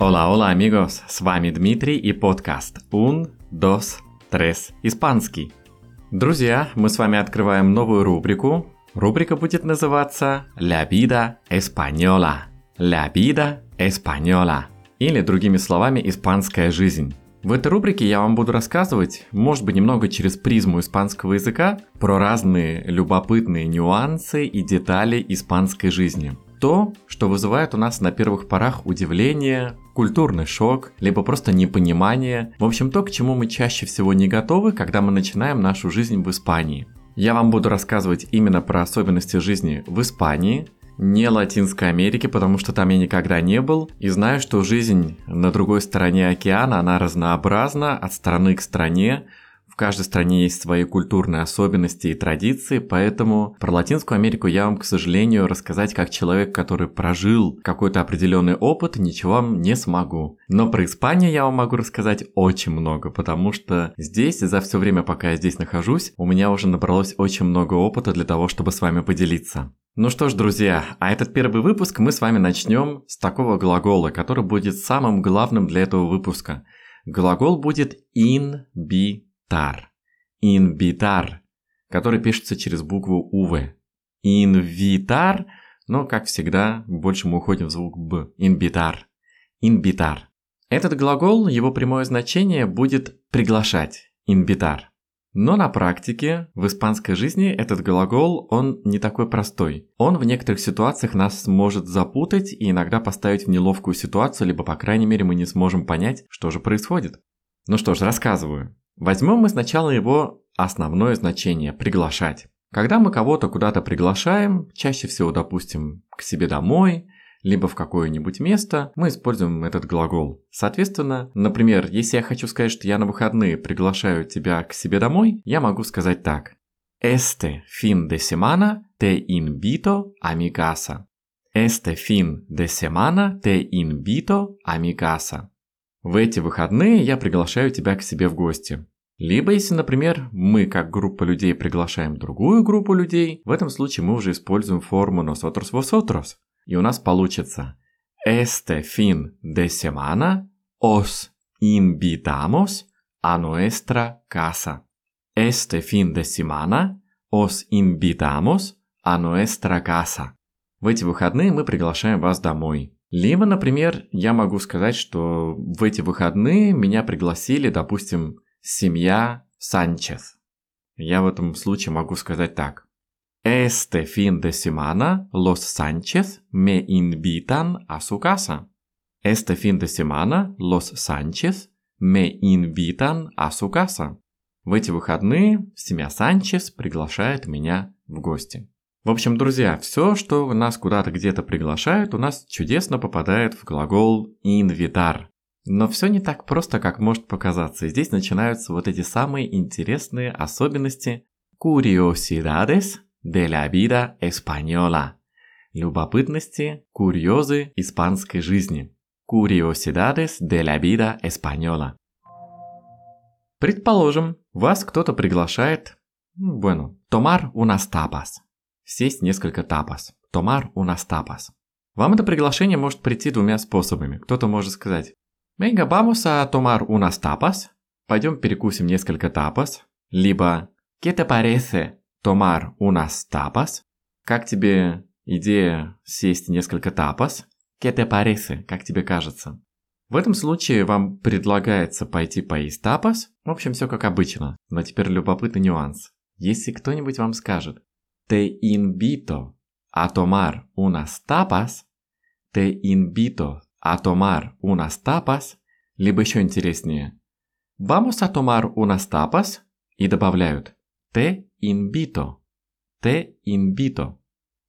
Hola, hola amigos, с вами Дмитрий и подкаст Un, Dos, Tres, Испанский. Друзья, мы с вами открываем новую рубрику. Рубрика будет называться La vida española. La vida española. Или другими словами, испанская жизнь. В этой рубрике я вам буду рассказывать, может быть, немного через призму испанского языка, про разные любопытные нюансы и детали испанской жизни то, что вызывает у нас на первых порах удивление, культурный шок, либо просто непонимание, в общем то, к чему мы чаще всего не готовы, когда мы начинаем нашу жизнь в Испании. Я вам буду рассказывать именно про особенности жизни в Испании, не Латинской Америке, потому что там я никогда не был, и знаю, что жизнь на другой стороне океана, она разнообразна от страны к стране, каждой стране есть свои культурные особенности и традиции, поэтому про Латинскую Америку я вам, к сожалению, рассказать как человек, который прожил какой-то определенный опыт, ничего вам не смогу. Но про Испанию я вам могу рассказать очень много, потому что здесь, за все время, пока я здесь нахожусь, у меня уже набралось очень много опыта для того, чтобы с вами поделиться. Ну что ж, друзья, а этот первый выпуск мы с вами начнем с такого глагола, который будет самым главным для этого выпуска. Глагол будет in, be, Тар. Инвитар, который пишется через букву УВ. Инвитар, но, как всегда, больше мы уходим в звук Б. Инвитар. Инвитар. Этот глагол, его прямое значение будет приглашать. Инвитар. Но на практике, в испанской жизни, этот глагол, он не такой простой. Он в некоторых ситуациях нас может запутать и иногда поставить в неловкую ситуацию, либо, по крайней мере, мы не сможем понять, что же происходит. Ну что ж, рассказываю. Возьмем мы сначала его основное значение – приглашать. Когда мы кого-то куда-то приглашаем, чаще всего, допустим, к себе домой, либо в какое-нибудь место, мы используем этот глагол. Соответственно, например, если я хочу сказать, что я на выходные приглашаю тебя к себе домой, я могу сказать так. Este fin de semana te invito a mi casa. Este fin de semana te invito a mi casa. В эти выходные я приглашаю тебя к себе в гости. Либо если, например, мы как группа людей приглашаем другую группу людей, в этом случае мы уже используем форму nosotros vosotros. И у нас получится Este fin de semana os invitamos a nuestra casa. Este fin de semana os invitamos a nuestra casa. В эти выходные мы приглашаем вас домой. Либо, например, я могу сказать, что в эти выходные меня пригласили, допустим, семья Санчес. Я в этом случае могу сказать так. Este fin de semana los Sánchez me invitan a su casa. Este fin de semana los Sánchez me invitan a su casa. В эти выходные семья Санчес приглашает меня в гости. В общем, друзья, все, что нас куда-то где-то приглашают, у нас чудесно попадает в глагол invitar. Но все не так просто, как может показаться. И здесь начинаются вот эти самые интересные особенности curiosidades de la vida española. Любопытности, курьезы испанской жизни. Curiosidades de la vida española. Предположим, вас кто-то приглашает, bueno, tomar unas tapas сесть несколько тапас. Томар у нас тапас. Вам это приглашение может прийти двумя способами. Кто-то может сказать «Venga, vamos a tomar unas tapas». Пойдем перекусим несколько тапас. Либо «¿Qué te parece tomar unas tapas?» Как тебе идея сесть несколько тапас? «Qué te parece?» Как тебе кажется? В этом случае вам предлагается пойти поесть тапас. В общем, все как обычно. Но теперь любопытный нюанс. Если кто-нибудь вам скажет Te invito a tomar unas tapas. Te invito a tomar unas tapas. Либо еще интереснее. Vamos a tomar unas tapas. И добавляют te invito. Te invito.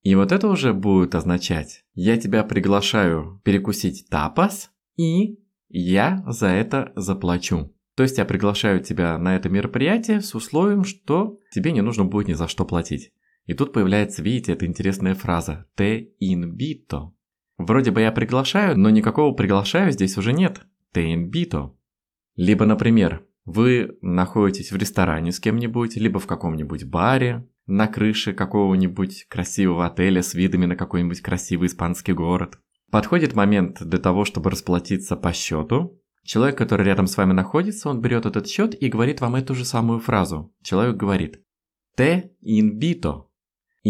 И вот это уже будет означать, я тебя приглашаю перекусить тапас, и я за это заплачу. То есть я приглашаю тебя на это мероприятие с условием, что тебе не нужно будет ни за что платить. И тут появляется, видите, эта интересная фраза «te invito». Вроде бы я приглашаю, но никакого приглашаю здесь уже нет. «Te invito». Либо, например, Вы находитесь в ресторане с кем-нибудь, либо в каком-нибудь баре, на крыше какого-нибудь красивого отеля с видами на какой-нибудь красивый испанский город. Подходит момент для того, чтобы расплатиться по счету. Человек, который рядом с вами находится, он берет этот счет и говорит вам эту же самую фразу. Человек говорит «Te invito».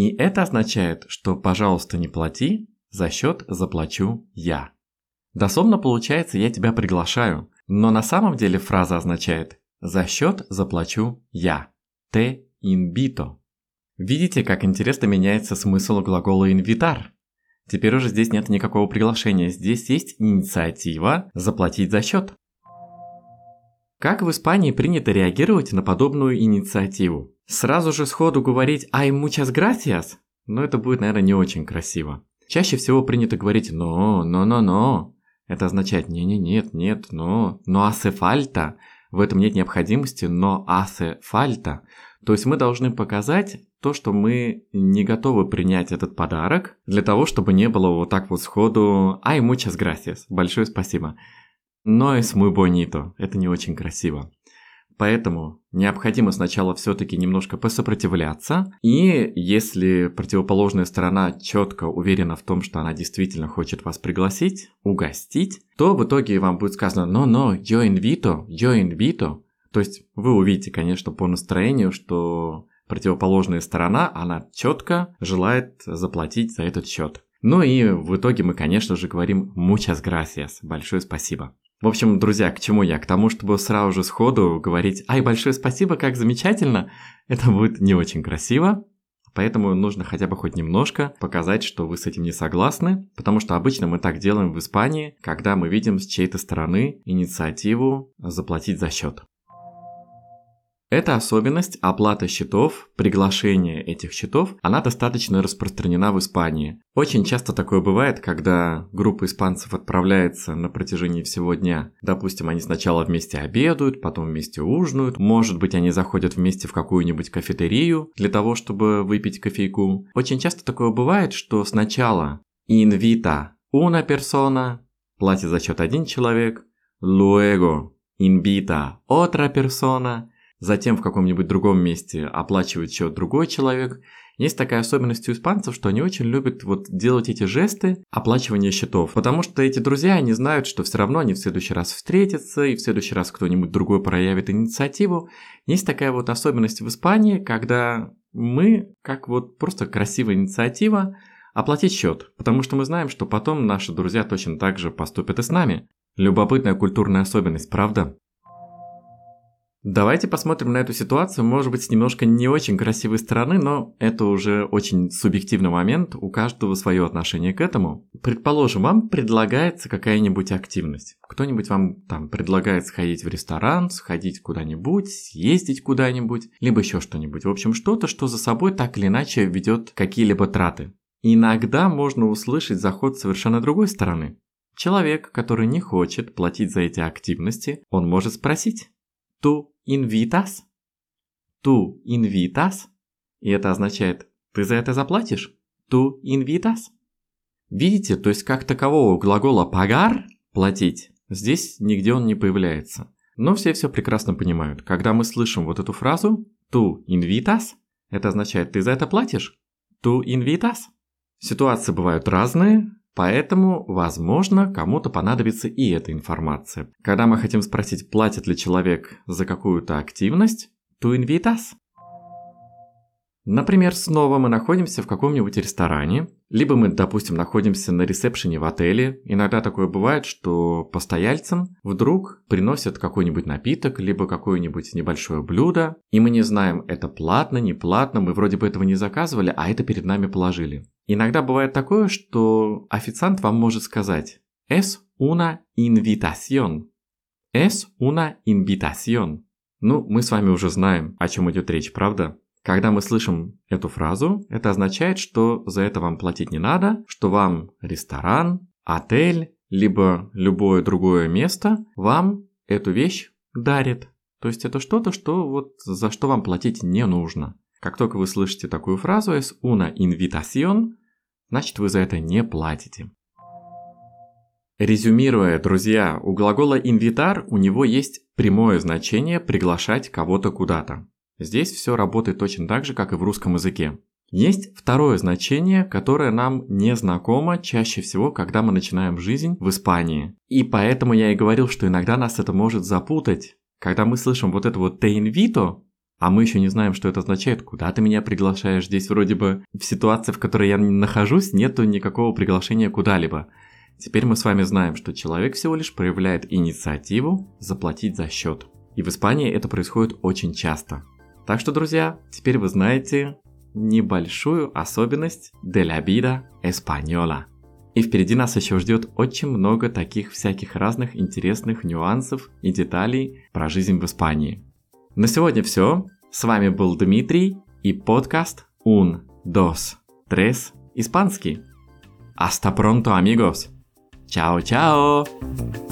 И это означает, что «пожалуйста, не плати, за счет заплачу я». Дословно получается «я тебя приглашаю», но на самом деле фраза означает «за счет заплачу я». «Te invito». Видите, как интересно меняется смысл глагола «инвитар»? Теперь уже здесь нет никакого приглашения, здесь есть инициатива заплатить за счет. Как в Испании принято реагировать на подобную инициативу? Сразу же сходу говорить «Ай, muchas gracias»? Но это будет, наверное, не очень красиво. Чаще всего принято говорить «но, но, но, но». Это означает «не-не-нет, нет, но, но асе фальта». В этом нет необходимости, но асе фальта. То есть мы должны показать то, что мы не готовы принять этот подарок для того, чтобы не было вот так вот сходу «Ай, muchas gracias», большое спасибо. Но es muy bonito, это не очень красиво. Поэтому необходимо сначала все-таки немножко посопротивляться, и если противоположная сторона четко уверена в том, что она действительно хочет вас пригласить, угостить, то в итоге вам будет сказано «но, но, yo invito, yo invito», то есть вы увидите, конечно, по настроению, что противоположная сторона, она четко желает заплатить за этот счет. Ну и в итоге мы, конечно же, говорим muchas gracias, большое спасибо. В общем, друзья, к чему я? К тому, чтобы сразу же сходу говорить «Ай, большое спасибо, как замечательно!» Это будет не очень красиво, Поэтому нужно хотя бы хоть немножко показать, что вы с этим не согласны, потому что обычно мы так делаем в Испании, когда мы видим с чьей-то стороны инициативу заплатить за счет. Эта особенность оплата счетов, приглашение этих счетов, она достаточно распространена в Испании. Очень часто такое бывает, когда группа испанцев отправляется на протяжении всего дня. Допустим, они сначала вместе обедают, потом вместе ужинают, может быть, они заходят вместе в какую-нибудь кафетерию для того, чтобы выпить кофейку. Очень часто такое бывает, что сначала invita una persona, платит за счет один человек, luego invita otra persona, затем в каком-нибудь другом месте оплачивает счет другой человек. Есть такая особенность у испанцев, что они очень любят вот делать эти жесты оплачивания счетов, потому что эти друзья, они знают, что все равно они в следующий раз встретятся, и в следующий раз кто-нибудь другой проявит инициативу. Есть такая вот особенность в Испании, когда мы, как вот просто красивая инициатива, оплатить счет, потому что мы знаем, что потом наши друзья точно так же поступят и с нами. Любопытная культурная особенность, правда? Давайте посмотрим на эту ситуацию, может быть, с немножко не очень красивой стороны, но это уже очень субъективный момент, у каждого свое отношение к этому. Предположим, вам предлагается какая-нибудь активность. Кто-нибудь вам там предлагает сходить в ресторан, сходить куда-нибудь, съездить куда-нибудь, либо еще что-нибудь. В общем, что-то, что за собой так или иначе ведет какие-либо траты. Иногда можно услышать заход совершенно другой стороны. Человек, который не хочет платить за эти активности, он может спросить, «Ту invitas?» «Ту invitas?» И это означает «ты за это заплатишь?» «Ту invitas?» Видите, то есть как такового глагола «пагар» – «платить» здесь нигде он не появляется. Но все все прекрасно понимают. Когда мы слышим вот эту фразу «ту invitas», это означает «ты за это платишь?» «Ту invitas?» Ситуации бывают разные, Поэтому, возможно, кому-то понадобится и эта информация. Когда мы хотим спросить, платит ли человек за какую-то активность, to invitas. Например, снова мы находимся в каком-нибудь ресторане, либо мы, допустим, находимся на ресепшене в отеле. Иногда такое бывает, что постояльцам вдруг приносят какой-нибудь напиток, либо какое-нибудь небольшое блюдо, и мы не знаем, это платно, не платно, мы вроде бы этого не заказывали, а это перед нами положили. Иногда бывает такое, что официант вам может сказать «Es una invitación». «Es una invitación». Ну, мы с вами уже знаем, о чем идет речь, правда? Когда мы слышим эту фразу, это означает, что за это вам платить не надо, что вам ресторан, отель, либо любое другое место вам эту вещь дарит. То есть это что-то, что вот за что вам платить не нужно. Как только вы слышите такую фразу es una invitación, значит вы за это не платите. Резюмируя, друзья, у глагола invitar у него есть прямое значение приглашать кого-то куда-то. Здесь все работает точно так же, как и в русском языке. Есть второе значение, которое нам не знакомо чаще всего, когда мы начинаем жизнь в Испании. И поэтому я и говорил, что иногда нас это может запутать. Когда мы слышим вот это вот «te invito», а мы еще не знаем, что это означает, куда ты меня приглашаешь. Здесь вроде бы в ситуации, в которой я нахожусь, нету никакого приглашения куда-либо. Теперь мы с вами знаем, что человек всего лишь проявляет инициативу заплатить за счет. И в Испании это происходит очень часто. Так что, друзья, теперь вы знаете небольшую особенность la vida española. И впереди нас еще ждет очень много таких всяких разных интересных нюансов и деталей про жизнь в Испании. На сегодня все. С вами был Дмитрий и подкаст Un, Dos, Tres Испанский. Hasta pronto, amigos. Чао-чао!